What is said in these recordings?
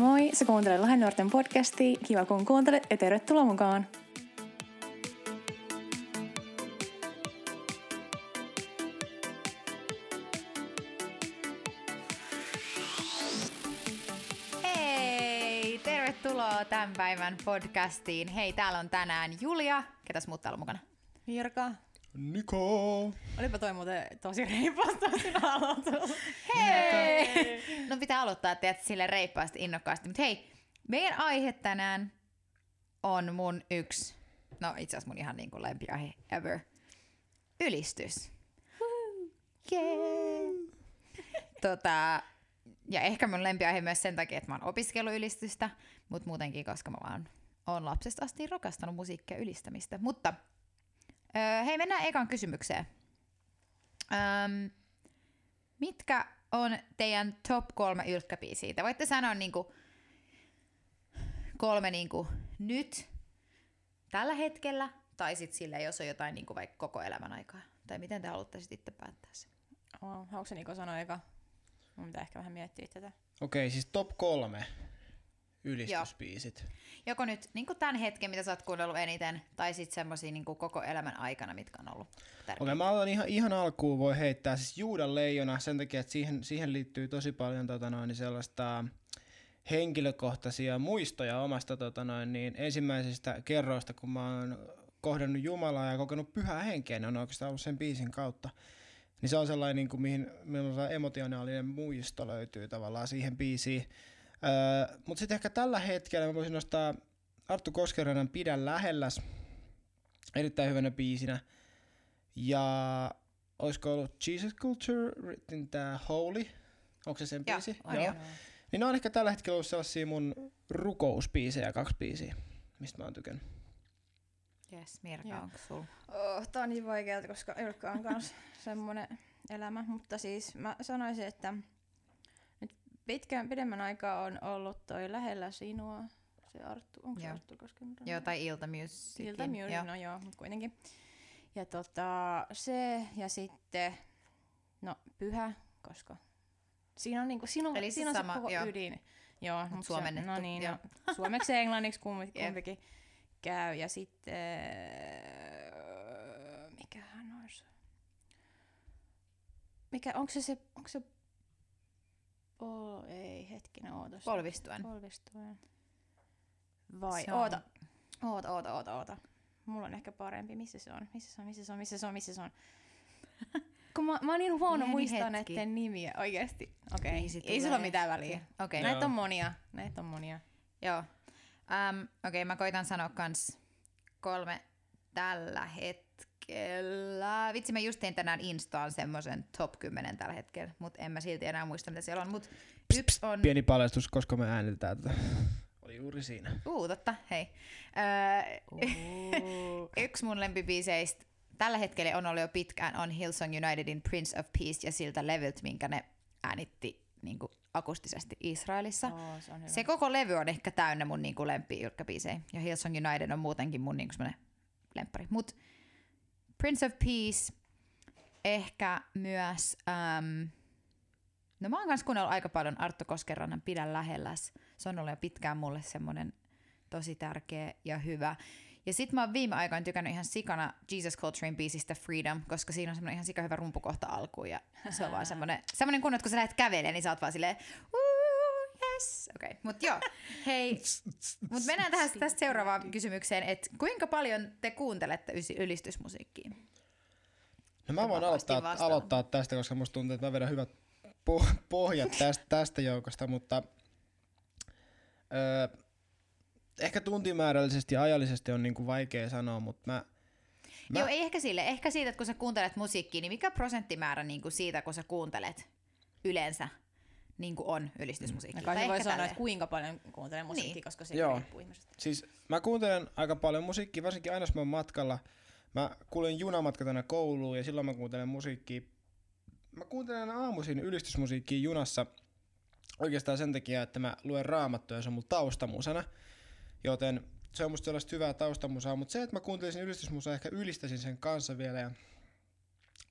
Moi, sä kuuntelet Lahden nuorten podcastia. Kiva kun kuuntelet ja tervetuloa mukaan. Hei! Tervetuloa tämän päivän podcastiin. Hei, täällä on tänään Julia. Ketäs muut täällä on mukana? Virka. Niko! Olipa toi muuten tosi reipasta sinä aloitella. Hei! No pitää aloittaa teet sille reippaasti, innokkaasti. Mutta hei, meidän aihe tänään on mun yksi, no itse asiassa mun ihan niin kuin lempiaihe ever. Ylistys. Yeah. Tota, ja ehkä mun lempiaihe myös sen takia, että mä oon opiskellut ylistystä, mutta muutenkin, koska mä vaan oon lapsesta asti rakastanut musiikkia ylistämistä. Mutta öö, hei, mennään ekan kysymykseen. Öm, mitkä on teidän top kolme ylkkäbiisiä? Te voitte sanoa niinku kolme niinku nyt, tällä hetkellä, tai sitten sillä, jos on jotain niinku vaikka koko elämän aikaa. Tai miten te haluatte sitten itse päättää sen? Oh, haluatko se Niko sanoa eka? Mun pitää ehkä vähän miettiä tätä. Okei, siis top kolme ylistysbiisit. Joko nyt niin tämän hetken, mitä sä oot kuunnellut eniten, tai sitten semmoisia niin koko elämän aikana, mitkä on ollut tärkeitä. Okei, mä aloitan ihan, ihan alkuun voi heittää siis Juudan leijona sen takia, että siihen, siihen liittyy tosi paljon tota noin, niin sellaista henkilökohtaisia muistoja omasta tota noin, niin ensimmäisistä kerroista, kun mä oon kohdannut Jumalaa ja kokenut pyhää henkeä, ne on oikeastaan ollut sen biisin kautta. Niin se on sellainen, niin kuin, mihin mihin emotionaalinen muisto löytyy tavallaan siihen biisiin. Öö, Mutta sitten ehkä tällä hetkellä mä voisin nostaa Arttu Koskerannan Pidä lähelläs erittäin hyvänä biisinä. Ja olisiko ollut Jesus Culture, written tää Holy, onko se sen Joo, biisi? on joo. Niin ne on ehkä tällä hetkellä ollut sellaisia mun rukousbiisejä, kaksi biisiä, mistä mä oon tykännyt. Yes, Mirka, onko sulla? Oh, tää on niin vaikeaa, koska Ylkkä on kans semmonen elämä, mutta siis mä sanoisin, että pitkään, pidemmän aikaa on ollut toi Lähellä sinua, se Arttu, onko se Joo. Arttu Koskenrannan? Joo, tai Ilta Music. Siltä Music, no joo, mutta kuitenkin. Ja tota, se ja sitten, no pyhä, koska siinä on, niinku, siinä on, Eli se siinä on sama, se koko joo. ydin. Joo, mut suomennettu, Se, no niin, joo. no, suomeksi ja englanniksi kumpikin käy. Ja sitten, mikähän olisi? Mikä, onko se se, onko se, oh, ei, hetkinen, ootas. Polvistuen. Polvistuen. Vai, Se on- oota, oota, oota, oota, oota. Mulla on ehkä parempi. Missä se on? Missä se on? Missä se on? Missä se on? Missä se on? Kun mä, mä oon niin huono muistaa hetki. näiden nimiä, oikeesti. Okei, Biisi ei sillä ole mitään väliä. Okei. Näitä Joo. on monia, näitä on monia. Joo. Um, Okei, okay, mä koitan sanoa kans kolme tällä hetkellä. Vitsi, mä just tein tänään Instaan semmoisen top 10 tällä hetkellä, mutta en mä silti enää muista, mitä siellä on. Mut yksi on... Pieni paljastus, koska me äänitetään tätä. Oli juuri siinä. Uu, totta, hei. Öö, yksi mun lempibiiseistä tällä hetkellä on ollut jo pitkään on Hillsong Unitedin Prince of Peace ja siltä levyltä, minkä ne äänitti niin kuin akustisesti Israelissa. Oo, se on hyvä. Se koko levy on ehkä täynnä mun niinku lempi ylkkäbiisejä. Ja Hillsong United on muutenkin mun niinku semmonen lemppari. Mut Prince of Peace, ehkä myös... Um, no mä oon kanssa kuunnellut aika paljon Arttu Koskerannan Pidä lähelläs. Se on ollut jo pitkään mulle semmonen tosi tärkeä ja hyvä. Ja sit mä oon viime aikoina tykännyt ihan sikana Jesus Coltrane biisistä Freedom, koska siinä on semmonen ihan sika hyvä rumpukohta alkuun. Ja se on vaan semmonen, semmonen kun, että kun sä lähdet kävelemään, niin sä oot vaan silleen, "Uu, yes. Okei, okay. mut joo. Hei, mut mennään tähän tästä seuraavaan kysymykseen, että kuinka paljon te kuuntelette ylistysmusiikkia? No mä voin aloittaa, aloittaa tästä, koska musta tuntuu, että mä vedän hyvät po- pohjat tästä, tästä joukosta, mutta öö, ehkä tuntimäärällisesti ja ajallisesti on niinku vaikea sanoa, mutta mä, Mä... Joo, ei ehkä sille. Ehkä siitä, että kun sä kuuntelet musiikkia, niin mikä prosenttimäärä niin kuin siitä, kun sä kuuntelet yleensä niin kuin on ylistysmusiikkia? Ja kai Tai se voi sanoa, että kuinka paljon kuuntelee musiikkia, Niin. koska se Joo. riippuu ihmisestä. Siis mä kuuntelen aika paljon musiikkia, varsinkin aina jos mä oon matkalla. Mä kuulen junamatkat aina kouluun ja silloin mä kuuntelen musiikkia. Mä kuuntelen aamuisin ylistysmusiikkia junassa oikeastaan sen takia, että mä luen raamattua ja se on mulla taustamusana. Joten se on musta sellaista hyvää taustamusaa, mutta se, että mä kuuntelisin ylistysmusaa, ehkä ylistäisin sen kanssa vielä ja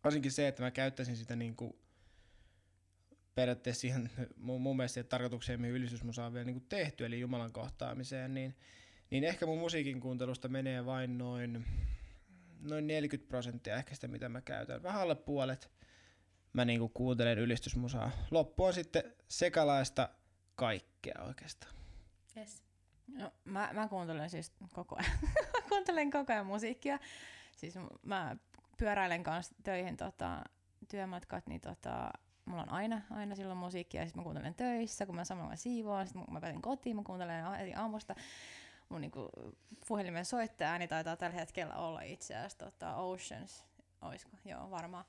varsinkin se, että mä käyttäisin sitä niinku periaatteessa siihen mun, mun mielestä tarkoitukseen, mihin ylistysmusa on vielä niin tehty, eli Jumalan kohtaamiseen, niin, niin ehkä mun musiikin kuuntelusta menee vain noin, noin 40 prosenttia ehkä sitä, mitä mä käytän. Vähän alle puolet mä niin kuin kuuntelen ylistysmusaa. Loppu on sitten sekalaista kaikkea oikeastaan. Yes. No, mä, mä kuuntelen siis koko ajan, kuuntelen koko ajan musiikkia. Siis mä pyöräilen kanssa töihin tota, työmatkat, niin tota, mulla on aina, aina silloin musiikkia, ja sitten mä kuuntelen töissä, kun mä samalla siivoan, sitten mä pääsen kotiin, mä kuuntelen heti aamusta. Mun niinku, puhelimen soittaja niin taitaa tällä hetkellä olla itse asiassa tota, Oceans, oisko? Joo, varmaan.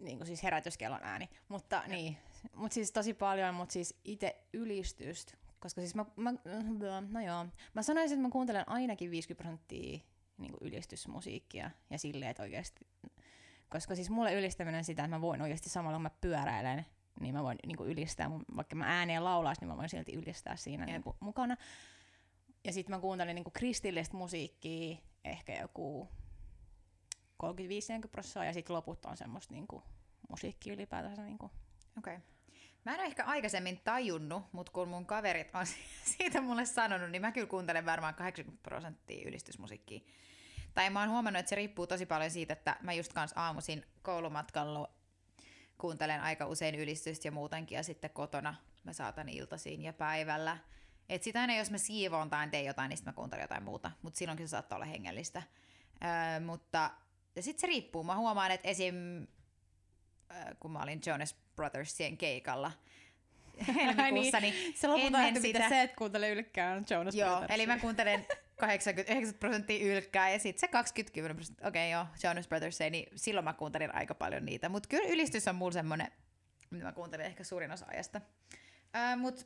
Niin kuin siis herätyskellon ääni. Mutta ja. niin, mut siis tosi paljon, mutta siis itse ylistystä, koska siis mä, mä, no joo, mä sanoisin, että mä kuuntelen ainakin 50 prosenttia niin ylistysmusiikkia ja silleen, että oikeasti koska siis mulle ylistäminen on sitä, että mä voin oikeasti samalla kun mä pyöräilen, niin mä voin niin kuin ylistää, vaikka mä ääneen laulaisin, niin mä voin silti ylistää siinä niin kuin, mukana. Ja sitten mä kuuntelin niin kuin kristillistä musiikkia ehkä joku 35-40 prosenttia, ja sitten loput on semmoista niin kuin, musiikkia ylipäätänsä. Niin kuin. Okei. Okay. Mä en ole ehkä aikaisemmin tajunnut, mutta kun mun kaverit on siitä mulle sanonut, niin mä kyllä kuuntelen varmaan 80 prosenttia ylistysmusiikkia. Tai mä oon huomannut, että se riippuu tosi paljon siitä, että mä just kans aamuisin koulumatkalla kuuntelen aika usein ylistystä ja muutenkin, ja sitten kotona mä saatan iltasiin ja päivällä. Et sitä aina jos mä siivoon tai teen jotain, niin sitten mä kuuntelen jotain muuta, mutta silloinkin se saattaa olla hengellistä. Öö, mutta sitten se riippuu. Mä huomaan, että esim. Öö, kun mä olin Jonas Brothersien keikalla, helmikuussa, niin, niin se lopulta sitä... se, että kuuntelee ylkkään Jonas Joo, Brothers. eli mä kuuntelen 89 prosenttia ylkkää ja sitten se 20 prosenttia, okei okay, joo, Jonas Brothers ei, niin silloin mä kuuntelin aika paljon niitä. Mutta kyllä ylistys on mulla semmonen, mitä mä kuuntelin ehkä suurin osa ajasta. Äh, Mutta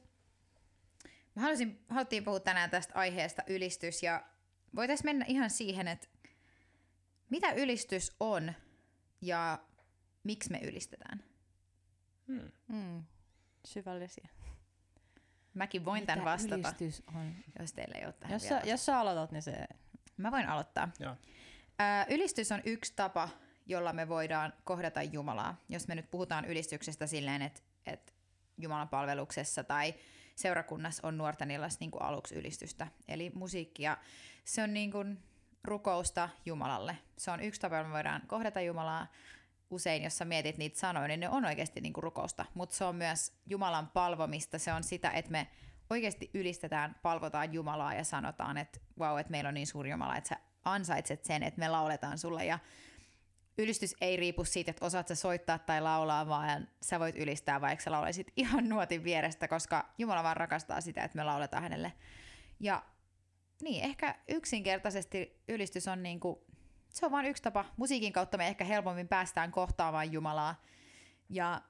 mä halusin, haluttiin puhua tänään tästä aiheesta ylistys ja voitaisiin mennä ihan siihen, että mitä ylistys on ja miksi me ylistetään? Hmm. Hmm. Syvällisiä. Mäkin voin Mitä tämän vastata, on? jos teillä ei ole tähän jos, sä, jos sä aloitat, niin se... Mä voin aloittaa. Joo. Ö, ylistys on yksi tapa, jolla me voidaan kohdata Jumalaa. Jos me nyt puhutaan ylistyksestä silleen, että, että Jumalan palveluksessa tai seurakunnassa on nuorten illassa niin kuin aluksi ylistystä. Eli musiikkia. Se on niin kuin rukousta Jumalalle. Se on yksi tapa, jolla me voidaan kohdata Jumalaa usein, jos sä mietit niitä sanoja, niin ne on oikeasti niin kuin rukousta, mutta se on myös Jumalan palvomista. Se on sitä, että me oikeasti ylistetään, palvotaan Jumalaa ja sanotaan, että wow, että meillä on niin suuri Jumala, että sä ansaitset sen, että me lauletaan sulle. Ja ylistys ei riipu siitä, että osaat sä soittaa tai laulaa, vaan sä voit ylistää, vaikka sä laulaisit ihan nuotin vierestä, koska Jumala vaan rakastaa sitä, että me lauletaan hänelle. Ja niin, ehkä yksinkertaisesti ylistys on niin kuin se on vain yksi tapa. Musiikin kautta me ehkä helpommin päästään kohtaamaan Jumalaa. Ja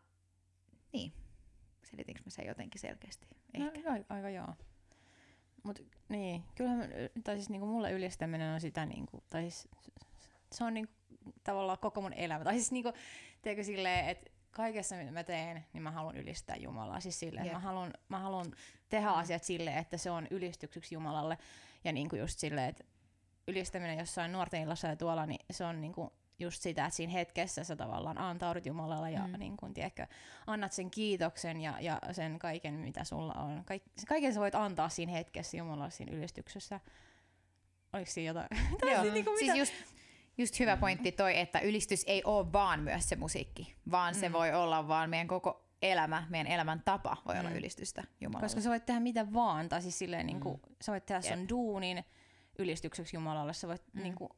niin, selitinkö mä sen jotenkin selkeästi? No, ehkä. No, aika joo. Mut niin, kyllähän, tai siis niinku mulle ylistäminen on sitä niinku, tai siis, se on niinku tavallaan koko mun elämä. Tai siis niinku, teekö silleen, että kaikessa mitä mä teen, niin mä haluan ylistää Jumalaa. Siis silleen, yep. mä haluan, mä haluan tehdä asiat silleen, että se on ylistykseksi Jumalalle. Ja niinku just silleen, että ylistäminen jossain nuorten illassa ja tuolla, niin se on niinku just sitä, että siinä hetkessä sä tavallaan antaudut Jumalalle ja mm. niin kun, tiedätkö, annat sen kiitoksen ja, ja sen kaiken, mitä sulla on. Kaik, kaiken sä voit antaa siinä hetkessä Jumalalle siinä ylistyksessä. Oliko siinä jotain? Joo, niin kuin, siis just, just hyvä pointti toi, että ylistys ei ole vaan myös se musiikki, vaan mm. se voi olla vaan meidän koko elämä, meidän elämän tapa voi mm. olla ylistystä Jumalalle. Koska sä voit tehdä mitä vaan, tai siis silleen, niin kuin, mm. sä voit tehdä Jep. sun duunin, ylistykseksi Jumalalle. Sä voit mm. niinku,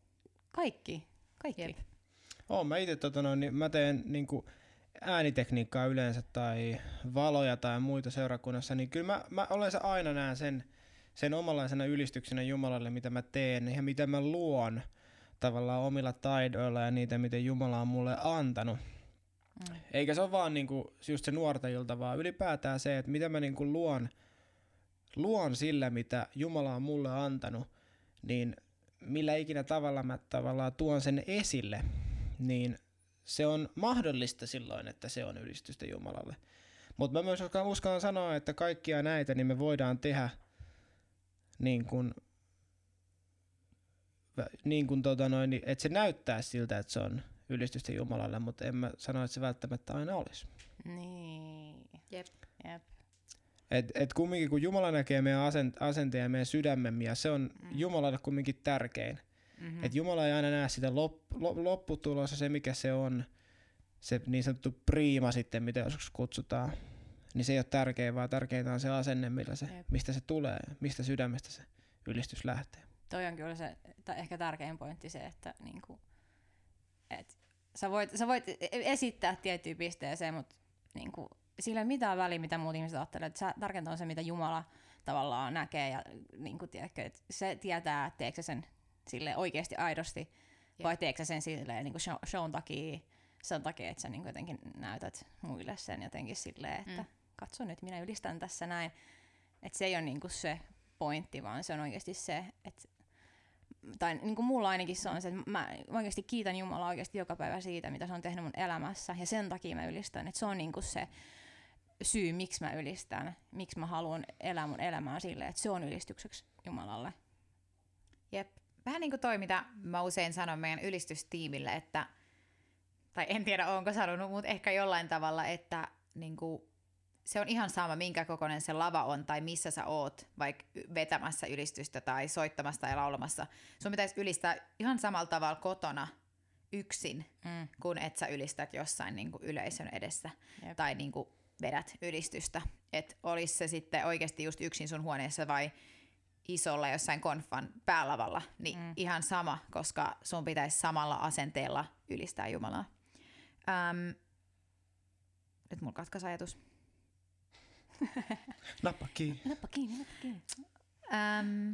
kaikki, kaikki. Jep. Oh, mä itse tota noin, niin mä teen niinku äänitekniikkaa yleensä tai valoja tai muita seurakunnassa, niin kyllä mä, mä olen se aina näen sen, sen omanlaisena ylistyksenä Jumalalle, mitä mä teen ja mitä mä luon tavallaan omilla taidoilla ja niitä, miten Jumala on mulle antanut. Mm. Eikä se ole vaan niinku just se nuorten ilta, vaan ylipäätään se, että mitä mä niinku luon, luon sillä, mitä Jumala on mulle antanut – niin millä ikinä tavalla mä tavallaan tuon sen esille, niin se on mahdollista silloin, että se on ylistystä Jumalalle. Mutta mä myös uskallan sanoa, että kaikkia näitä niin me voidaan tehdä niin kuin, niin kuin tota noin, että se näyttää siltä, että se on ylistystä Jumalalle, mutta en mä sano, että se välttämättä aina olisi. Niin. Jep. Jep. Et, et kumminkin kun Jumala näkee meidän asent, asenteen ja meidän sydämemme, ja se on mm. Jumalalle kumminkin tärkein. Mm-hmm. Et Jumala ei aina näe sitä lop, lop, lopputulossa, se mikä se on, se niin sanottu priima sitten, mitä joskus kutsutaan, niin se ei ole tärkein, vaan tärkeintä on se asenne, millä se, Jep. mistä se tulee, mistä sydämestä se ylistys lähtee. Toi on kyllä se tai ehkä tärkein pointti se, että niinku, et sä, voit, sä voit e- esittää tiettyyn pisteeseen, mutta niinku, sillä ei ole mitään väliä, mitä muut ihmiset ajattelee. Et sä, tärkeintä on se, mitä Jumala tavallaan näkee ja niinku, tiedätkö, et se tietää, että teekö sä sen sille oikeasti aidosti vai teekö sä sen silleen niinku show, shown takia, sen takia, että sä niinku jotenkin näytät muille sen jotenkin silleen, että Mm. katso nyt, minä ylistän tässä näin. Että se ei ole niinku se pointti, vaan se on oikeasti se, että tai niin kuin mulla ainakin se on se, että mä oikeasti kiitän Jumalaa oikeasti joka päivä siitä, mitä se on tehnyt mun elämässä, ja sen takia mä ylistän, että se on niin kuin se syy, miksi mä ylistän, miksi mä haluan elää mun elämää silleen, että se on ylistykseksi Jumalalle. Jep. Vähän niin kuin toi, mitä mä usein sanon meidän ylistystiimille, että, tai en tiedä onko sanonut, mutta ehkä jollain tavalla, että niin kuin, se on ihan sama, minkä kokoinen se lava on tai missä sä oot, vaikka vetämässä ylistystä tai soittamassa tai laulamassa. Sun pitäisi ylistää ihan samalla tavalla kotona yksin, Mm. kun et sä ylistät jossain niin kuin yleisön edessä Jep. tai niin kuin vedät ylistystä. Että olisi se sitten oikeasti just yksin sun huoneessa vai isolla jossain konfan päälavalla, niin Mm. ihan sama, koska sun pitäisi samalla asenteella ylistää Jumalaa. Ähm, nyt mulla katkaisi ajatus. Nappa kiinni. Nappa kiinni, nappa kiinni. Ähm,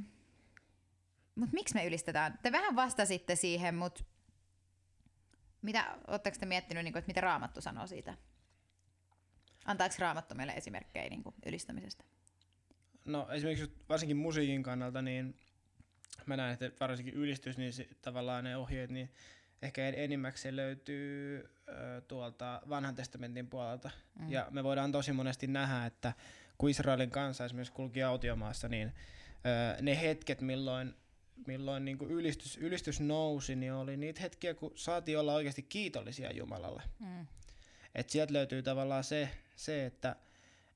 mutta miksi me ylistetään? Te vähän vastasitte siihen, mutta mitä, ootteko te miettinyt, niin kuin, että mitä Raamattu sanoo siitä? Antaako Raamattu meille esimerkkejä niin kuin, ylistämisestä? No esimerkiksi varsinkin musiikin kannalta, niin mä näen, että varsinkin ylistys, niin se, tavallaan ne ohjeet, niin ehkä en- enimmäkseen löytyy ö, tuolta vanhan testamentin puolelta. Mm. Ja me voidaan tosi monesti nähdä, että kun Israelin kanssa esimerkiksi kulki autiomaassa, niin ö, ne hetket, milloin, milloin niin kuin ylistys, ylistys nousi, niin oli niitä hetkiä, kun saatiin olla oikeasti kiitollisia Jumalalle. Mm. Et sieltä löytyy tavallaan se, se että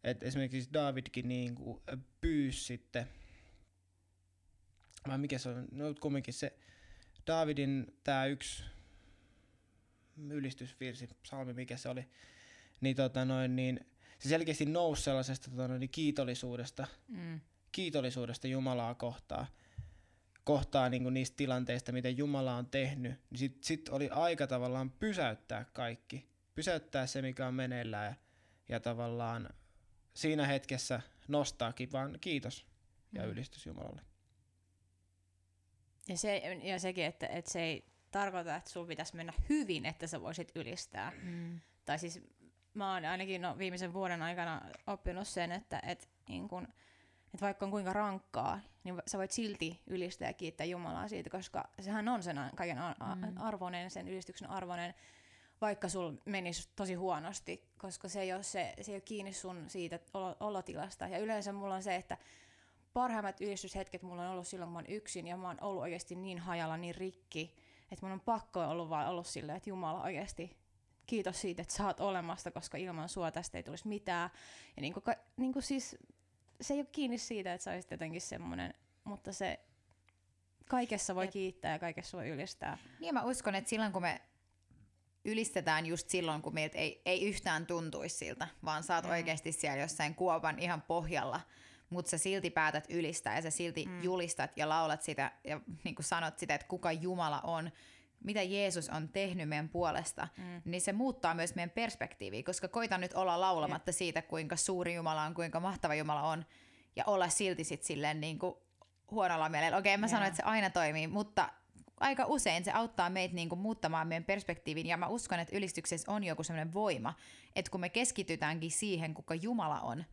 et esimerkiksi Davidkin niin kuin pyysi sitten, vai mikä se on, no kumminkin se Davidin tämä yksi ylistysvirsi, psalmi, mikä se oli, niin, tota noin, niin se selkeästi nousi sellaisesta tota noin, kiitollisuudesta, Mm. kiitollisuudesta Jumalaa kohtaan, kohtaa niin kuin niistä tilanteista, mitä Jumala on tehnyt, niin sit, sit oli aika tavallaan pysäyttää kaikki. Pysäyttää se, mikä on meneillään ja, ja tavallaan siinä hetkessä nostaakin vaan kiitos ja Mm. ylistys Jumalalle. Ja, se, ja sekin, että, että se ei tarkoita, että sulla pitäisi mennä hyvin, että sä voisit ylistää. Mm. Tai siis mä oon ainakin no, viimeisen vuoden aikana oppinut sen, että et, niin kun, et vaikka on kuinka rankkaa, niin sä voit silti ylistää ja kiittää Jumalaa siitä, koska sehän on sen kaiken a- a- Mm. arvoinen, sen ylistyksen arvoinen, vaikka sul menisi tosi huonosti, koska se ei ole, se, se ei ole kiinni sun siitä olo- olotilasta. Ja yleensä mulla on se, että parhaimmat ylistyshetket mulla on ollut silloin, kun mä oon yksin ja mä oon ollut oikeasti niin hajalla, niin rikki, että mun on pakko ollut vaan ollut silleen, että Jumala oikeasti kiitos siitä, että sä oot olemassa, koska ilman sua tästä ei tulisi mitään. Ja niin kuin, niin kuin siis, se ei ole kiinni siitä, että sä olisit jotenkin semmoinen, mutta se kaikessa voi kiittää ja kaikessa voi ylistää. Niin mä uskon, että silloin kun me ylistetään just silloin, kun meiltä ei, ei yhtään tuntuisi siltä, vaan oot Mm. oikeasti siellä jossain kuopan ihan pohjalla, mutta sä silti päätät ylistää ja sä silti Mm. julistat ja laulat sitä ja niin kuin sanot sitä, että kuka Jumala on, mitä Jeesus on tehnyt meidän puolesta, Mm. niin se muuttaa myös meidän perspektiiviä, koska koita nyt olla laulamatta siitä, kuinka suuri Jumala on, kuinka mahtava Jumala on, ja olla silti sit silleen niin kuin huonolla mielellä. Okei, en mä sano, Joo. että se aina toimii, mutta aika usein se auttaa meitä niin kuin muuttamaan meidän perspektiivin, ja mä uskon, että ylistyksessä on joku sellainen voima, että kun me keskitytäänkin siihen, kuka Jumala on,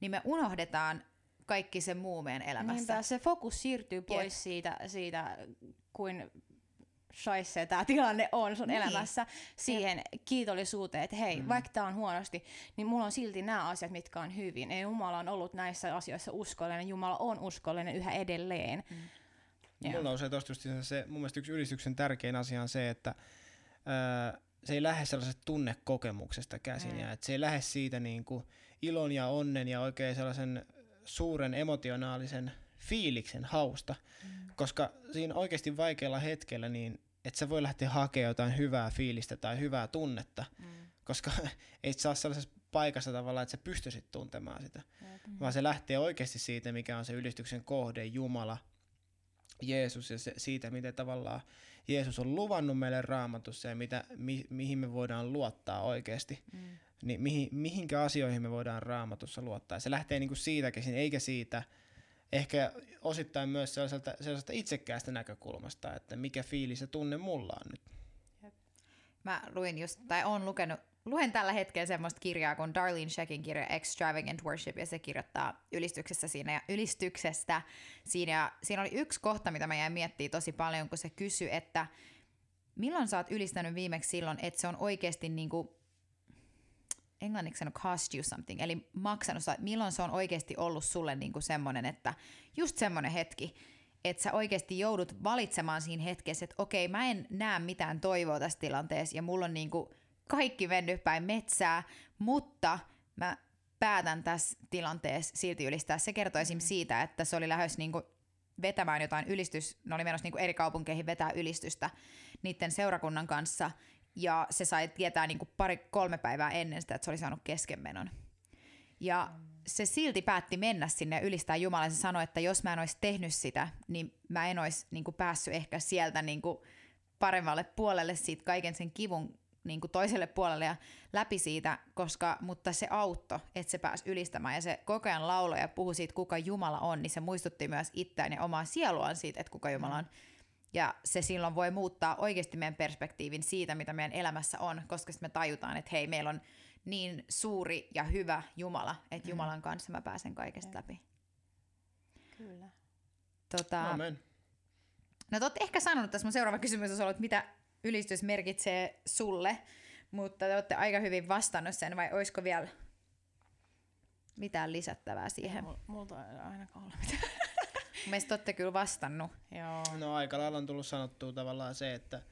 niin me unohdetaan kaikki se muu meidän elämässä. Niinpä, se fokus siirtyy pois Jep. siitä, siitä, kuin shaisse tämä tilanne on sun Niin. elämässä, siihen kiitollisuuteen, että hei, Mm. vaikka tämä on huonosti, niin mulla on silti nämä asiat, mitkä on hyvin. Ja Jumala on ollut näissä asioissa uskollinen, Jumala on uskollinen yhä edelleen. Mm. Joo. Mulla tosta just se, mun mielestä yksi ylistyksen tärkein asia on se, että ää, se ei lähde sellaisesta tunnekokemuksesta käsin Mm. ja että se ei lähde siitä niin kuin ilon ja onnen ja oikein sellaisen suuren emotionaalisen fiiliksen hausta, Mm. koska siinä oikeasti vaikealla hetkellä niin että sä voi lähteä hakemaan jotain hyvää fiilistä tai hyvää tunnetta, Mm. koska ei saa sellaisessa paikassa tavallaan, että sä pystyisit tuntemaan sitä, Jep. vaan se lähtee oikeasti siitä, mikä on se ylistyksen kohde, Jumala, Jeesus ja se, siitä, miten tavallaan Jeesus on luvannut meille raamatussa ja mitä, mi, mihin me voidaan luottaa oikeasti, Mm. niin mihin, mihinkä asioihin me voidaan raamatussa luottaa. Se lähtee niinku siitä käsin, eikä siitä ehkä osittain myös sellaiselta, sellaisesta itsekkäästä näkökulmasta, että mikä fiilis ja tunne mulla on nyt. Mä luin just, tai on lukenut, luen tällä hetkellä semmoista kirjaa kuin Darlene Sheckin kirja Extravagant Worship, ja se kirjoittaa ylistyksessä siinä ja ylistyksestä siinä. Ja siinä oli yksi kohta, mitä mä jäin miettimään tosi paljon, kun se kysyi, että milloin sä oot ylistänyt viimeksi silloin, että se on oikeasti niinku, englanniksi sanoo cost you something, eli maksanut, sa- milloin se on oikeasti ollut sulle niinku semmoinen, että just semmoinen hetki, että sä oikeasti joudut valitsemaan siinä hetkessä, että okei, mä en näe mitään toivoa tässä tilanteessa ja mulla on niinku kaikki mennyt päin metsää, mutta mä päätän tässä tilanteessa silti ylistää. Se kertoo esim. siitä, että se oli lähes niinku vetämään jotain ylistys, ne oli menossa niinku eri kaupunkeihin vetää ylistystä niiden seurakunnan kanssa, ja se sai tietää niinku pari, kolme päivää ennen sitä, että se oli saanut keskenmenon. Ja se silti päätti mennä sinne ja ylistää Jumalaa. Se sanoi, että jos mä en olisi tehnyt sitä, niin mä en olisi niinku päässyt ehkä sieltä niinku paremmalle puolelle siitä kaiken sen kivun niinku toiselle puolelle ja läpi siitä, koska, mutta se auttoi, että se pääsi ylistämään ja se koko ajan lauloi ja puhui siitä, kuka Jumala on, niin se muistutti myös itseään ja omaa sieluaan siitä, että kuka Jumala on. Ja se silloin voi muuttaa oikeasti meidän perspektiivin siitä, mitä meidän elämässä on, koska sitten me tajutaan, että hei, meillä on niin suuri ja hyvä Jumala, että Jumalan kanssa mä pääsen kaikesta läpi. Kyllä. Tota, Amen. no te ehkä sanonut, tässä mun seuraava kysymys olisi ollut, että mitä ylistys merkitsee sulle, mutta te olette aika hyvin vastannut sen, vai olisiko vielä mitään lisättävää siihen? Mul, multa ei ainakaan ole mitään. Mielestäni te olette kyllä vastannut. Joo. No aika lailla on tullut sanottua tavallaan se, että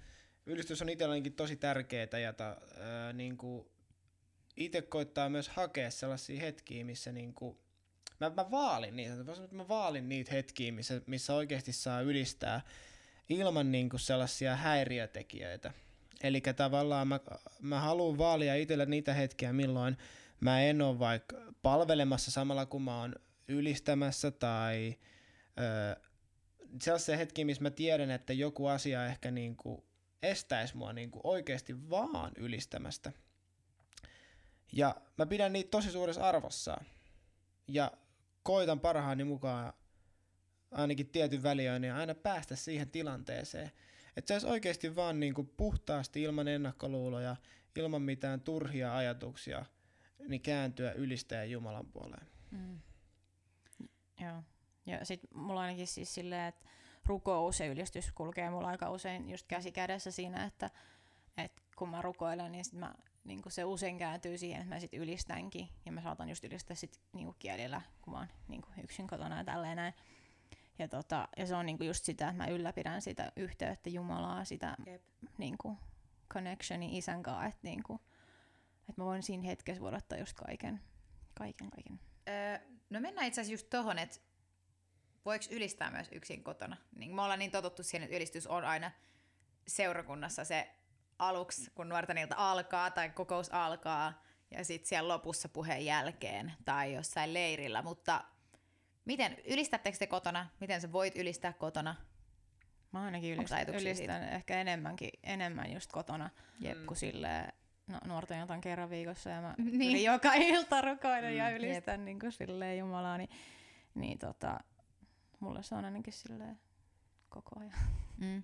ylistys on itsellänikin tosi tärkeää ja ta, ää, niinku, itse koittaa myös hakea sellaisia hetkiä, missä niinku, mä, mä vaalin niitä, mä vaalin niitä hetkiä, missä, missä oikeasti saa ylistää ilman niinku sellaisia häiriötekijöitä. Eli tavallaan mä, mä haluan vaalia itselle niitä hetkiä, milloin mä en ole vaikka palvelemassa samalla kun mä oon ylistämässä tai öö, sellaisia hetkiä, missä mä tiedän, että joku asia ehkä niinku estäisi mua niinku oikeasti vaan ylistämästä. Ja mä pidän niitä tosi suuressa arvossa. Ja koitan parhaani mukaan ainakin tietyn väliin ja aina päästä siihen tilanteeseen. Että se olisi oikeasti vaan niinku puhtaasti ilman ennakkoluuloja, ilman mitään turhia ajatuksia, niin kääntyä ylistäjän Jumalan puoleen. Mm. Joo. Ja sit mulla ainakin siis silleen, että rukous ja ylistys kulkee mulla aika usein just käsi kädessä siinä, että, että kun mä rukoilen, niin sit mä, niin se usein kääntyy siihen, että mä sit ylistänkin. Ja mä saatan just ylistää sit niin kielillä, kun mä oon niin yksin kotona ja tälleen näin. Ja, tota, ja se on niin just sitä, että mä ylläpidän sitä yhteyttä Jumalaa, sitä Jep. niin connectioni isän kanssa, että, niin kuin, että mä voin siinä hetkessä vuodattaa just kaiken. Kaiken, kaiken. Öö, no mennään itse asiassa just tohon, että voiko ylistää myös yksin kotona? Niin me ollaan niin totuttu siihen, että ylistys on aina seurakunnassa se aluksi, kun nuorten ilta alkaa tai kokous alkaa, ja sitten siellä lopussa puheen jälkeen tai jossain leirillä, mutta miten, ylistättekö te kotona? Miten sä voit ylistää kotona? Mä ainakin ylistän, ylistän ehkä enemmänkin, enemmän just kotona Jep. kuin silleen, no, nuorten iltaan kerran viikossa ja mä Niin. niin. joka ilta rukoilen ja Mm. ylistän niin kuin silleen Jumalaa, niin, niin tota, mulle se on ainakin silleen koko ajan. Mm.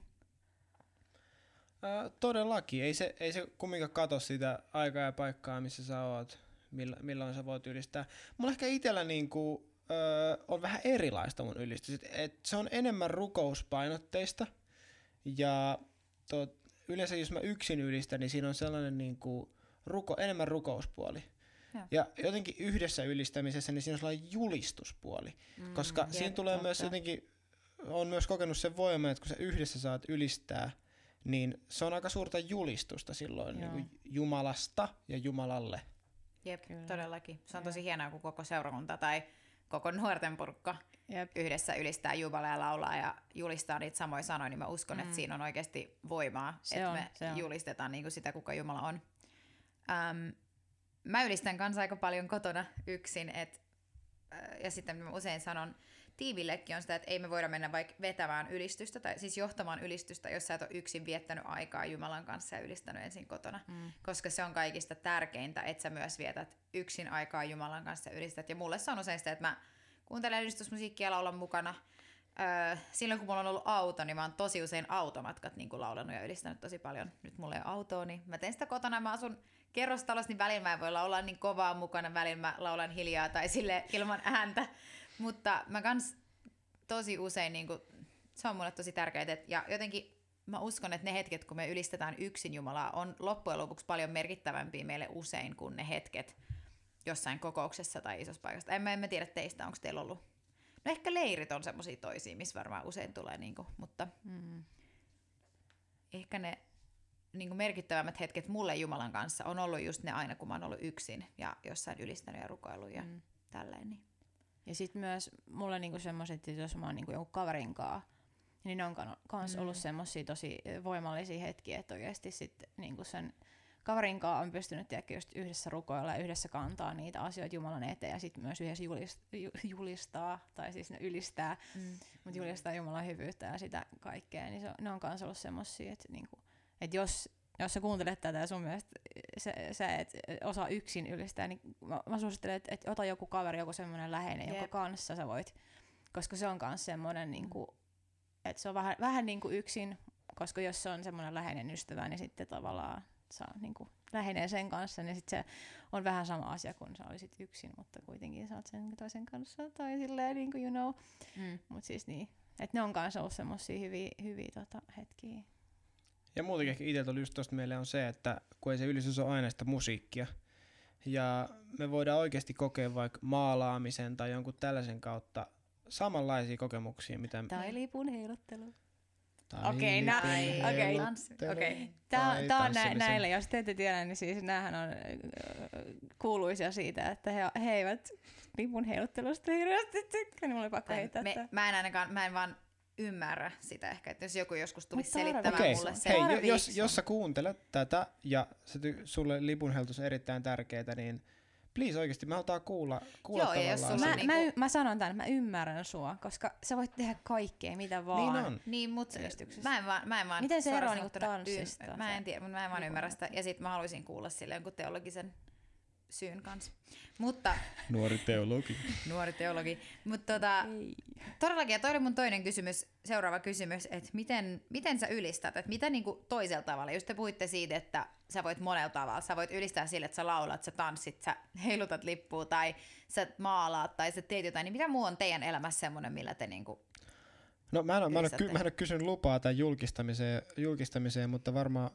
Ää, todellakin. Ei se, ei se kumminkaan kato sitä aikaa ja paikkaa, missä sä oot, millä, milloin sä voit ylistää. Mulla ehkä itsellä niinku, öö, on vähän erilaista mun ylistys. Et, et se on enemmän rukouspainotteista. Ja tot, yleensä jos mä yksin ylistän, niin siinä on sellainen niinku, ruko, enemmän rukouspuoli. Joo. Ja jotenkin yhdessä ylistämisessä, niin siinä on sellainen julistuspuoli. Mm, Koska jep, siinä tulee myös totta. jotenkin, on myös kokenut sen voiman, että kun sä yhdessä saat ylistää, niin se on aika suurta julistusta silloin Joo. niin kuin Jumalasta ja Jumalalle. Jep, Kyllä. todellakin. Se on tosi hienoa, kun koko seurakunta tai koko nuorten porukka Jep. yhdessä ylistää Jumalaa ja laulaa ja julistaa niitä samoja sanoja, niin mä uskon, mm. että siinä on oikeasti voimaa, Se että on, me se on. julistetaan niin kuin sitä, kuka Jumala on. Ähm, mä ylistän kanssa aika paljon kotona yksin, et, ja sitten mä usein sanon tiivillekin on sitä, että ei me voida mennä vaikka vetämään ylistystä, tai siis johtamaan ylistystä, jos sä et ole yksin viettänyt aikaa Jumalan kanssa ja ylistänyt ensin kotona. Mm. Koska se on kaikista tärkeintä, että sä myös vietät yksin aikaa Jumalan kanssa ja ylistät. Ja mulle se on usein sitä, että mä kuuntelen ylistysmusiikkia ja laulan mukana. Öö, silloin kun mulla on ollut auto, niin mä oon tosi usein automatkat niin laulanut ja ylistänyt tosi paljon. Nyt mulla ei ole autoa, niin mä teen sitä kotona. Mä asun kerrostalossa, niin välillä mä en voi laulaa niin kovaa mukana, välillä mä laulan hiljaa tai sille ilman ääntä. Mutta mä kans tosi usein, niin kuin, se on mulle tosi tärkeää. Ja jotenkin mä uskon, että ne hetket, kun me ylistetään yksin Jumalaa, on loppujen lopuksi paljon merkittävämpiä meille usein kuin ne hetket jossain kokouksessa tai isossa paikassa. En mä, en mä tiedä teistä, onko teillä ollut. No ehkä leirit on semmoisia toisia, missä varmaan usein tulee, niin kuin, mutta Mm. ehkä ne niin kuin merkittävämmät hetket mulle Jumalan kanssa on ollut just ne aina, kun mä oon ollut yksin ja jossain ylistänyt ja rukoillut ja. Mm. tälleen. Niin. Ja sitten myös mulla niinku semmoiset, että jos mä oon niinku jonkun kaverin kaa, niin ne on kans Mm. ollut semmosia tosi voimallisia hetkiä, että oikeasti sit niinku sen kaverin kaa on pystynyt tiedätkö, just yhdessä rukoilla ja yhdessä kantaa niitä asioita Jumalan eteen ja sitten myös yhdessä julist- ju- julistaa, tai siis ne ylistää, Mm. mutta julistaa Jumalan hyvyyttä ja sitä kaikkea, niin se, ne on kans ollut semmosia, että niinku, et jos, jos sä kuuntelet tätä ja sun mielestä sä, sä et osaa yksin ylistää, niin mä, mä suosittelen, että, että ota joku kaveri, joku semmoinen läheinen, Jep. jonka kanssa sä voit, koska se on kans semmoinen, niinku, että se on vähän, vähän niin kuin yksin, koska jos se on semmoinen läheinen ystävä, niin sitten tavallaan saa niinku lähenee sen kanssa, niin sitten se on vähän sama asia kuin sä olisit yksin, mutta kuitenkin sä oot sen toisen kanssa tai silleen, niin kuin you know. Mm. Mut siis niin, että ne on kanssa ollut semmosia hyviä, hyviä tota, hetkiä. Ja muutenkin ehkä itse tuli just tosta mieleen on se, että kun ei se ylistys ole aina sitä musiikkia, ja me voidaan oikeasti kokea vaikka maalaamisen tai jonkun tällaisen kautta samanlaisia kokemuksia, mitä... Tai lipun heiluttelu. tai Okei, nä-. Tää, tai tää on nä- näille, jos te ette tiedä, niin siis näähän on kuuluisia siitä, että he, he eivät lipun heiluttelusta hirveästi tykkää, niin mulla oli pakko heittää me, mä en ainakaan, mä en vaan ymmärrä sitä ehkä, että jos joku joskus tulisi Mut selittämään Okei, mulle sen. hei, jos, jos sä kuuntelet tätä ja se ty- sulle lipunheltus on erittäin tärkeää, niin please oikeasti, me halutaan kuulla, kuulla Joo, ja jos Mä, on mä, niinku- y- mä sanon tän, mä ymmärrän sua, koska sä voit tehdä kaikkea, mitä vaan. Niin on. Niin, Ylistyksessä. mä en vaan, mä en vaan Miten se eroaa niinku tanssista, mä en tiedä, mutta mä en vaan ymmärrä sitä. Ja sit mä haluaisin kuulla sille jonkun teologisen syyn kanssa. Mutta, Nuori teologi. nuori teologi. Mutta tota, Ei. todellakin, ja toi oli mun toinen kysymys, seuraava kysymys, että miten, miten sä ylistät, että mitä niinku toisella tavalla, just te puhuitte siitä, että sä voit monella tavalla, sä voit ylistää sille, että sä laulat, sä tanssit, sä heilutat lippua tai sä maalaat tai sä teet jotain, niin mitä muu on teidän elämässä semmoinen, millä te niinku, No mä en, ole, mä, en ole, mä en ole kysynyt lupaa tai julkistamiseen, julkistamiseen, mutta varmaan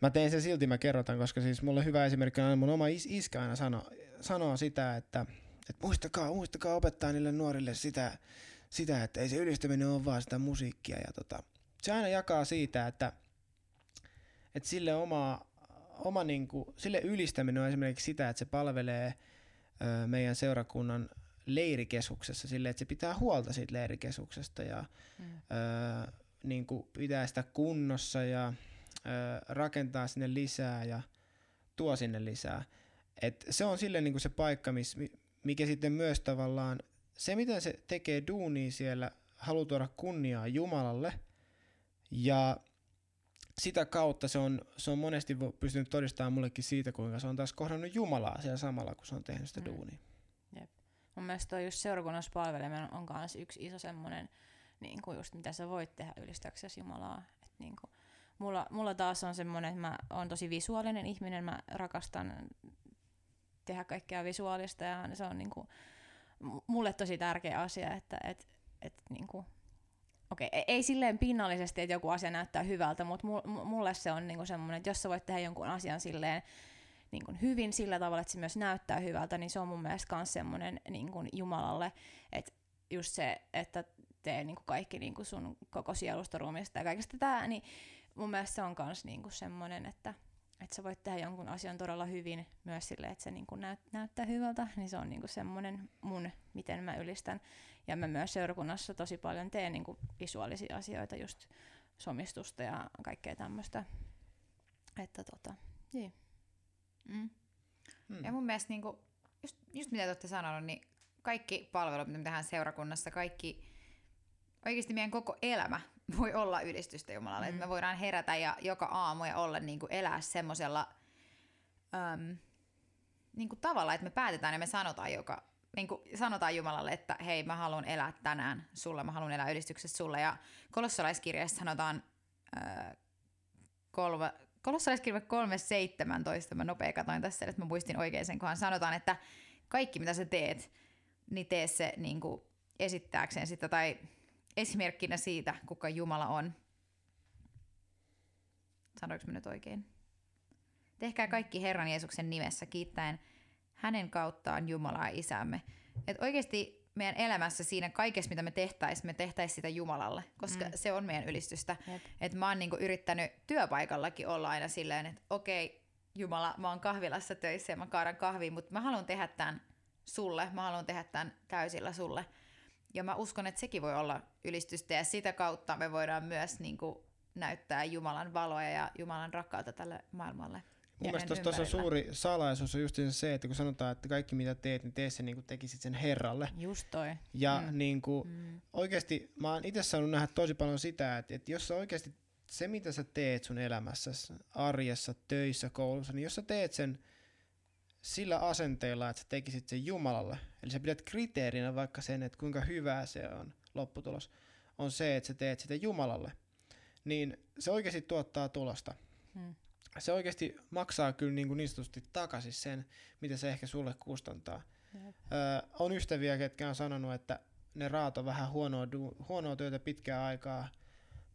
mä teen sen silti, mä kerrotan, koska siis mulla on hyvä esimerkki, aina mun oma is- iskä aina sano, sanoo sitä, että, että muistakaa, muistakaa opettaa niille nuorille sitä, sitä, että ei se ylistäminen ole vaan sitä musiikkia. Ja tota, se aina jakaa siitä, että, että sille, oma, oma niinku, sille ylistäminen on esimerkiksi sitä, että se palvelee ö, meidän seurakunnan leirikeskuksessa sille, että se pitää huolta siitä leirikeskuksesta ja Mm. öö, niin kuin pitää sitä kunnossa ja rakentaa sinne lisää ja tuo sinne lisää. Et se on sille niin kuin se paikka, miss, mi- mikä sitten myös tavallaan, se miten se tekee duunia siellä, haluaa tuoda kunniaa Jumalalle ja sitä kautta se on, se on monesti pystynyt todistamaan mullekin siitä, kuinka se on taas kohdannut Jumalaa siellä samalla, kun se on tehnyt sitä Mm. duunia. Mun mielestä toi just seurakunnassa palveleminen on myös yksi iso semmoinen, niin kuin just mitä sä voit tehdä ylistääksesi Jumalaa. Et niin kuin, mulla, mulla taas on semmoinen, että mä oon tosi visuaalinen ihminen, mä rakastan tehdä kaikkea visuaalista ja se on niin kuin, m- mulle tosi tärkeä asia, että et, et niin kuin, Okei, ei- ei silleen pinnallisesti, että joku asia näyttää hyvältä, mutta mulle se on niinku semmoinen, että jos sä voit tehdä jonkun asian silleen niin kuin hyvin sillä tavalla, että se myös näyttää hyvältä, niin se on mun mielestä myös semmoinen niin kuin Jumalalle, että just se, että tee niin kuin kaikki niin kuin sun koko sielusta, ruumista ja kaikesta tää, niin mun mielestä se on myös niinku semmoinen, että, että sä voit tehdä jonkun asian todella hyvin myös sille, että se niinku näyt, näyttää hyvältä, niin se on niinku semmoinen mun, miten mä ylistän. Ja mä myös seurakunnassa tosi paljon teen niinku visuaalisia asioita, just somistusta ja kaikkea tämmöistä. Että tota, niin. Mm. Hmm. Ja mun mielestä niinku, just, just mitä te olette sanonut, niin kaikki palvelut, mitä me tehdään seurakunnassa, kaikki, oikeasti meidän koko elämä voi olla ylistystä Jumalalle. Mm. Että me voidaan herätä ja joka aamu ja olla niin kuin elää semmoisella äm, niin kuin tavalla, että me päätetään ja me sanotaan, joka, niin kuin sanotaan Jumalalle, että hei, mä haluan elää tänään sulle, mä haluan elää ylistyksessä sulle. Ja kolossalaiskirjassa sanotaan äh, kolme, kolossalaiskirja 3.17, mä nopea katoin tässä, että mä muistin oikein sen, kunhan sanotaan, että kaikki mitä sä teet, niin tee se niin kuin esittääkseen sitä tai esimerkkinä siitä, kuka Jumala on. Sanoinko mä nyt oikein? Tehkää kaikki Herran Jeesuksen nimessä kiittäen hänen kauttaan Jumalaa isämme. Et oikeasti meidän elämässä siinä kaikessa, mitä me tehtäisiin, me tehtäisiin sitä Jumalalle, koska mm. se on meidän ylistystä. Jep. Et mä oon niinku yrittänyt työpaikallakin olla aina silleen, että okei, Jumala, mä oon kahvilassa töissä ja mä kaadan kahvia, mutta mä haluan tehdä tämän sulle, mä haluan tehdä tämän täysillä sulle. Ja mä uskon, että sekin voi olla ylistystä ja sitä kautta me voidaan myös niin kuin, näyttää Jumalan valoa ja Jumalan rakkautta tälle maailmalle. Mun mielestä tuossa suuri salaisuus on just se, että kun sanotaan, että kaikki mitä teet, niin tee se niin kuin tekisit sen Herralle. Just toi. Ja Mm. niin kuin, Mm. oikeasti mä oon itse saanut nähdä tosi paljon sitä, että, että jos sä oikeasti se, mitä sä teet sun elämässä, arjessa, töissä, koulussa, niin jos sä teet sen sillä asenteella, että sä tekisit sen Jumalalle, eli sä pidät kriteerinä vaikka sen, että kuinka hyvää se on lopputulos, on se, että sä teet sitä Jumalalle, niin se oikeasti tuottaa tulosta. Mm. Se oikeasti maksaa kyllä niin, kuin niin sanotusti takaisin sen, mitä se ehkä sulle kustantaa. Jep. Öö, on ystäviä, ketkä on sanonut, että ne raat on vähän huonoa, du- huonoa työtä pitkää aikaa,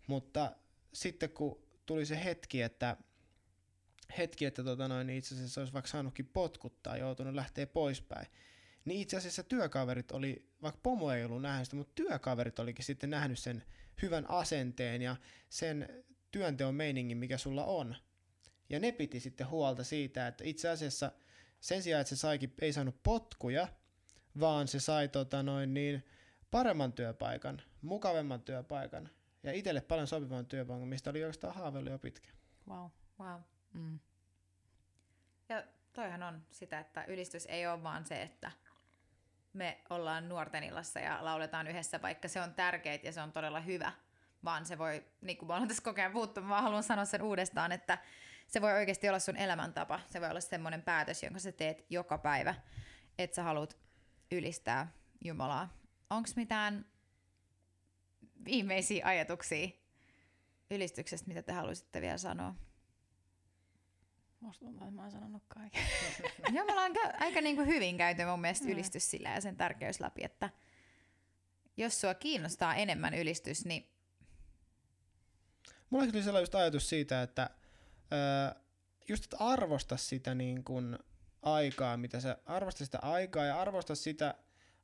mutta sitten kun tuli se hetki, että hetki, että tota noin, niin itse asiassa olisi vaikka saanutkin potkuttaa, joutunut lähteä poispäin, niin itse asiassa työkaverit oli, vaikka pomo ei ollut nähnyt sitä, mutta työkaverit olikin sitten nähnyt sen hyvän asenteen ja sen työnteon meiningin, mikä sulla on. Ja ne piti sitten huolta siitä, että itse asiassa sen sijaan, että se saikin, ei saanut potkuja, vaan se sai tota noin niin, paremman työpaikan, mukavemman työpaikan ja itselle paljon sopivan työpaikan, mistä oli oikeastaan haaveillut jo pitkään. Wow. Wow. Mm. Ja toihan on sitä, että ylistys ei ole vaan se, että me ollaan nuorten illassa ja lauletaan yhdessä, vaikka se on tärkeää ja se on todella hyvä, vaan se voi, niin kuin mä olen tässä koko puhuttu, mä haluan sanoa sen uudestaan, että se voi oikeasti olla sun elämäntapa. Se voi olla semmoinen päätös, jonka sä teet joka päivä, että sä haluat ylistää Jumalaa. Onko mitään viimeisiä ajatuksia ylistyksestä, mitä te haluaisitte vielä sanoa? Musta tuntuu, että mä oon sanonut kaiken. Joo, me ollaan kä- aika niinku hyvin käyty mun mielestä ylistys sillä ja sen tärkeys läpi, että jos sua kiinnostaa enemmän ylistys, niin Mulla oli sellainen just ajatus siitä, että öö, just että arvosta sitä niin kuin aikaa, mitä sä arvosta sitä aikaa ja arvosta sitä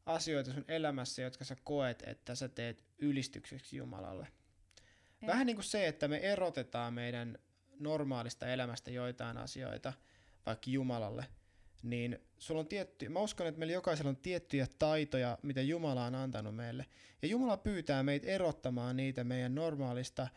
asioita sun elämässä, jotka sä koet, että sä teet ylistykseksi Jumalalle. Vähän niin kuin se, että me erotetaan meidän normaalista elämästä joitain asioita vaikka Jumalalle, niin sulla on tietty, mä uskon, että meillä jokaisella on tiettyjä taitoja, mitä Jumala on antanut meille. Ja Jumala pyytää meitä erottamaan niitä meidän normaalista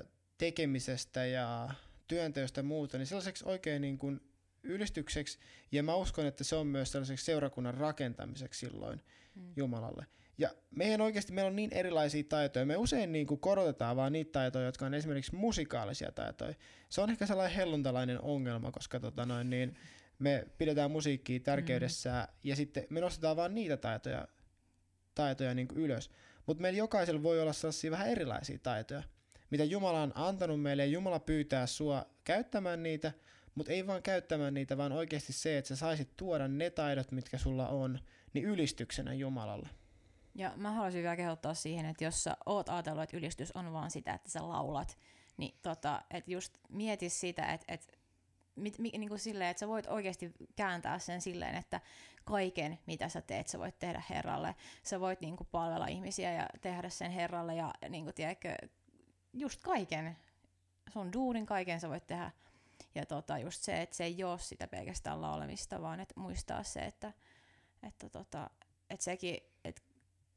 ö, tekemisestä ja työnteosta ja muuta, niin sellaiseksi oikein niin kuin ylistykseksi, ja mä uskon, että se on myös sellaiseksi seurakunnan rakentamiseksi silloin Mm. Jumalalle. Ja meidän oikeasti, meillä on niin erilaisia taitoja, me usein niin kuin korotetaan vaan niitä taitoja, jotka on esimerkiksi musikaalisia taitoja. Se on ehkä sellainen helluntalainen ongelma, koska tota noin, niin me pidetään musiikkia tärkeydessä mm. ja sitten me nostetaan vaan niitä taitoja, taitoja niin kuin ylös. Mutta meillä jokaisella voi olla sellaisia vähän erilaisia taitoja, mitä Jumala on antanut meille ja Jumala pyytää sua käyttämään niitä, mutta ei vaan käyttämään niitä, vaan oikeasti se, että sä saisit tuoda ne taidot, mitkä sulla on, niin ylistyksenä Jumalalle. Ja mä haluaisin vielä kehottaa siihen, että jos sä oot ajatellut, että ylistys on vaan sitä, että sä laulat, niin tota, et just mieti sitä, että et, mit, mi, niin kuin silleen, että sä voit oikeasti kääntää sen silleen, että kaiken, mitä sä teet, sä voit tehdä Herralle. Sä voit niin kuin palvella ihmisiä ja tehdä sen Herralle ja niin kuin, tiedätkö, just kaiken sun duunin, kaiken sä voit tehdä. Ja tota, just se, että se ei ole sitä pelkästään laulemista, vaan että muistaa se, että, että, tota, että sekin, että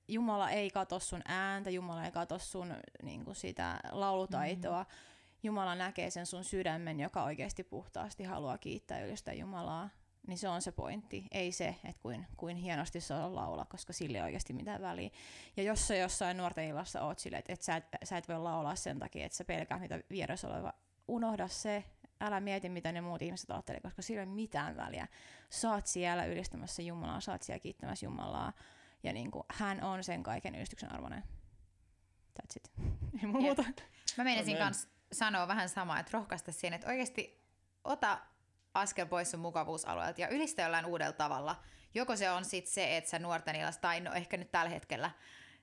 Jumala ei katso sun ääntä, Jumala ei katso sun niin kuin sitä laulutaitoa. Mm-hmm. Jumala näkee sen sun sydämen, joka oikeasti puhtaasti haluaa kiittää ja ylistää Jumalaa. Niin se on se pointti, ei se, että kuin, kuin hienosti se on laulaa, koska sille ei oikeasti mitään väliä. Ja jos sä jossain nuorten illassa oot silleen, että et sä, et, sä et voi laulaa sen takia, että sä pelkää mitä vieressä oleva, unohda se, älä mieti mitä ne muut ihmiset ajattelee, koska sillä ei ole mitään väliä. Saat siellä ylistämässä Jumalaa, saat siellä kiittämässä Jumalaa, ja niin kuin, hän on sen kaiken ylistyksen arvoinen. That's it. Ei muuta. Mä menisin kanssa sanoa vähän samaa, että rohkaista siihen, että oikeasti ota askel pois sun mukavuusalueelta ja ylistä jollain uudella tavalla. Joko se on sitten se, että sä nuorten illasta, tai no ehkä nyt tällä hetkellä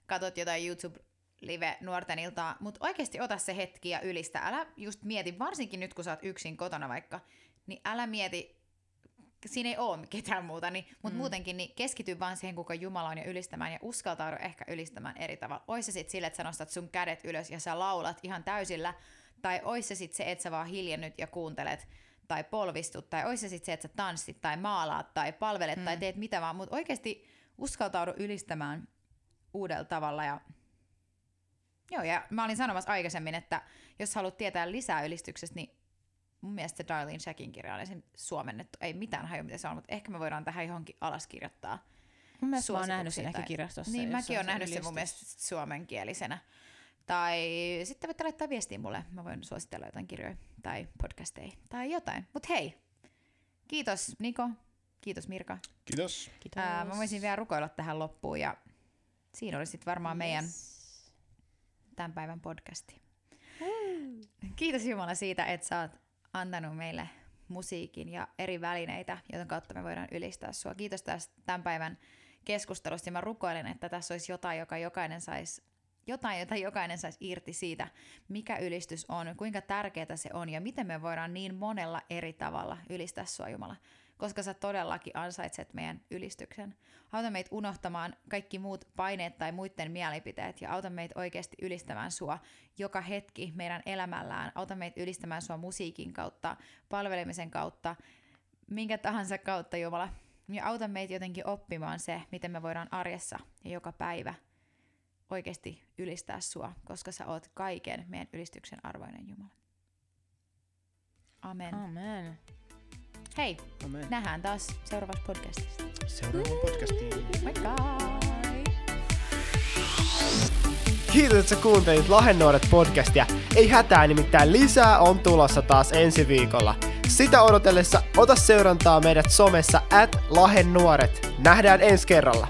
katot jotain YouTube live nuorten iltaa, mutta oikeasti ota se hetki ja ylistä. Älä just mieti, varsinkin nyt kun sä oot yksin kotona vaikka, niin älä mieti, siinä ei ole ketään muuta, niin, mutta mm. muutenkin niin keskity vaan siihen, kuka Jumala on ja ylistämään ja uskaltaudu ehkä ylistämään eri tavalla. Ois se sitten sille, että sä nostat sun kädet ylös ja sä laulat ihan täysillä, tai ois se sitten se, että sä vaan hiljennyt ja kuuntelet tai polvistut, tai ois se sitten se, että sä tanssit tai maalaat tai palvelet mm. tai teet mitä vaan, mutta oikeasti uskaltaudu ylistämään uudella tavalla ja Joo, ja mä olin sanomassa aikaisemmin, että jos haluat tietää lisää ylistyksestä, niin mun mielestä se Darlene Shackin kirja on esim. suomennettu. Ei mitään haju, mitä se on, mutta ehkä me voidaan tähän johonkin alaskirjoittaa. Mun mielestä mä oon nähnyt sen ehkä kirjastossa. Niin, mäkin oon nähnyt sen mun mielestä suomenkielisenä. Tai sitten voitte laittaa viestiä mulle. Mä voin suositella jotain kirjoja tai podcasteja tai jotain. Mut hei, kiitos Niko, kiitos Mirka. Kiitos. Kiitos. Ää, mä voisin vielä rukoilla tähän loppuun ja siinä oli sitten varmaan yes. meidän tämän päivän podcasti. Kiitos Jumala siitä, että sä oot antanut meille musiikin ja eri välineitä, joiden kautta me voidaan ylistää sua. Kiitos tästä tämän päivän keskustelusta. Mä rukoilen, että tässä olisi jotain, joka jokainen saisi jotain, jota jokainen saisi irti siitä, mikä ylistys on, kuinka tärkeää se on ja miten me voidaan niin monella eri tavalla ylistää sua Jumala koska sä todellakin ansaitset meidän ylistyksen. Auta meitä unohtamaan kaikki muut paineet tai muiden mielipiteet ja auta meitä oikeasti ylistämään sua joka hetki meidän elämällään. Auta meitä ylistämään sua musiikin kautta, palvelemisen kautta, minkä tahansa kautta Jumala. Ja auta meitä jotenkin oppimaan se, miten me voidaan arjessa ja joka päivä oikeasti ylistää sua, koska sä oot kaiken meidän ylistyksen arvoinen Jumala. Amen. Amen. Hei, Amen. nähdään taas seuraavassa podcastissa. Seuraavaan podcastiin. Moikka! Kiitos, että sä kuuntelit Lahennuoret podcastia. Ei hätää, nimittäin lisää on tulossa taas ensi viikolla. Sitä odotellessa ota seurantaa meidät somessa at Lahennuoret. Nähdään ensi kerralla.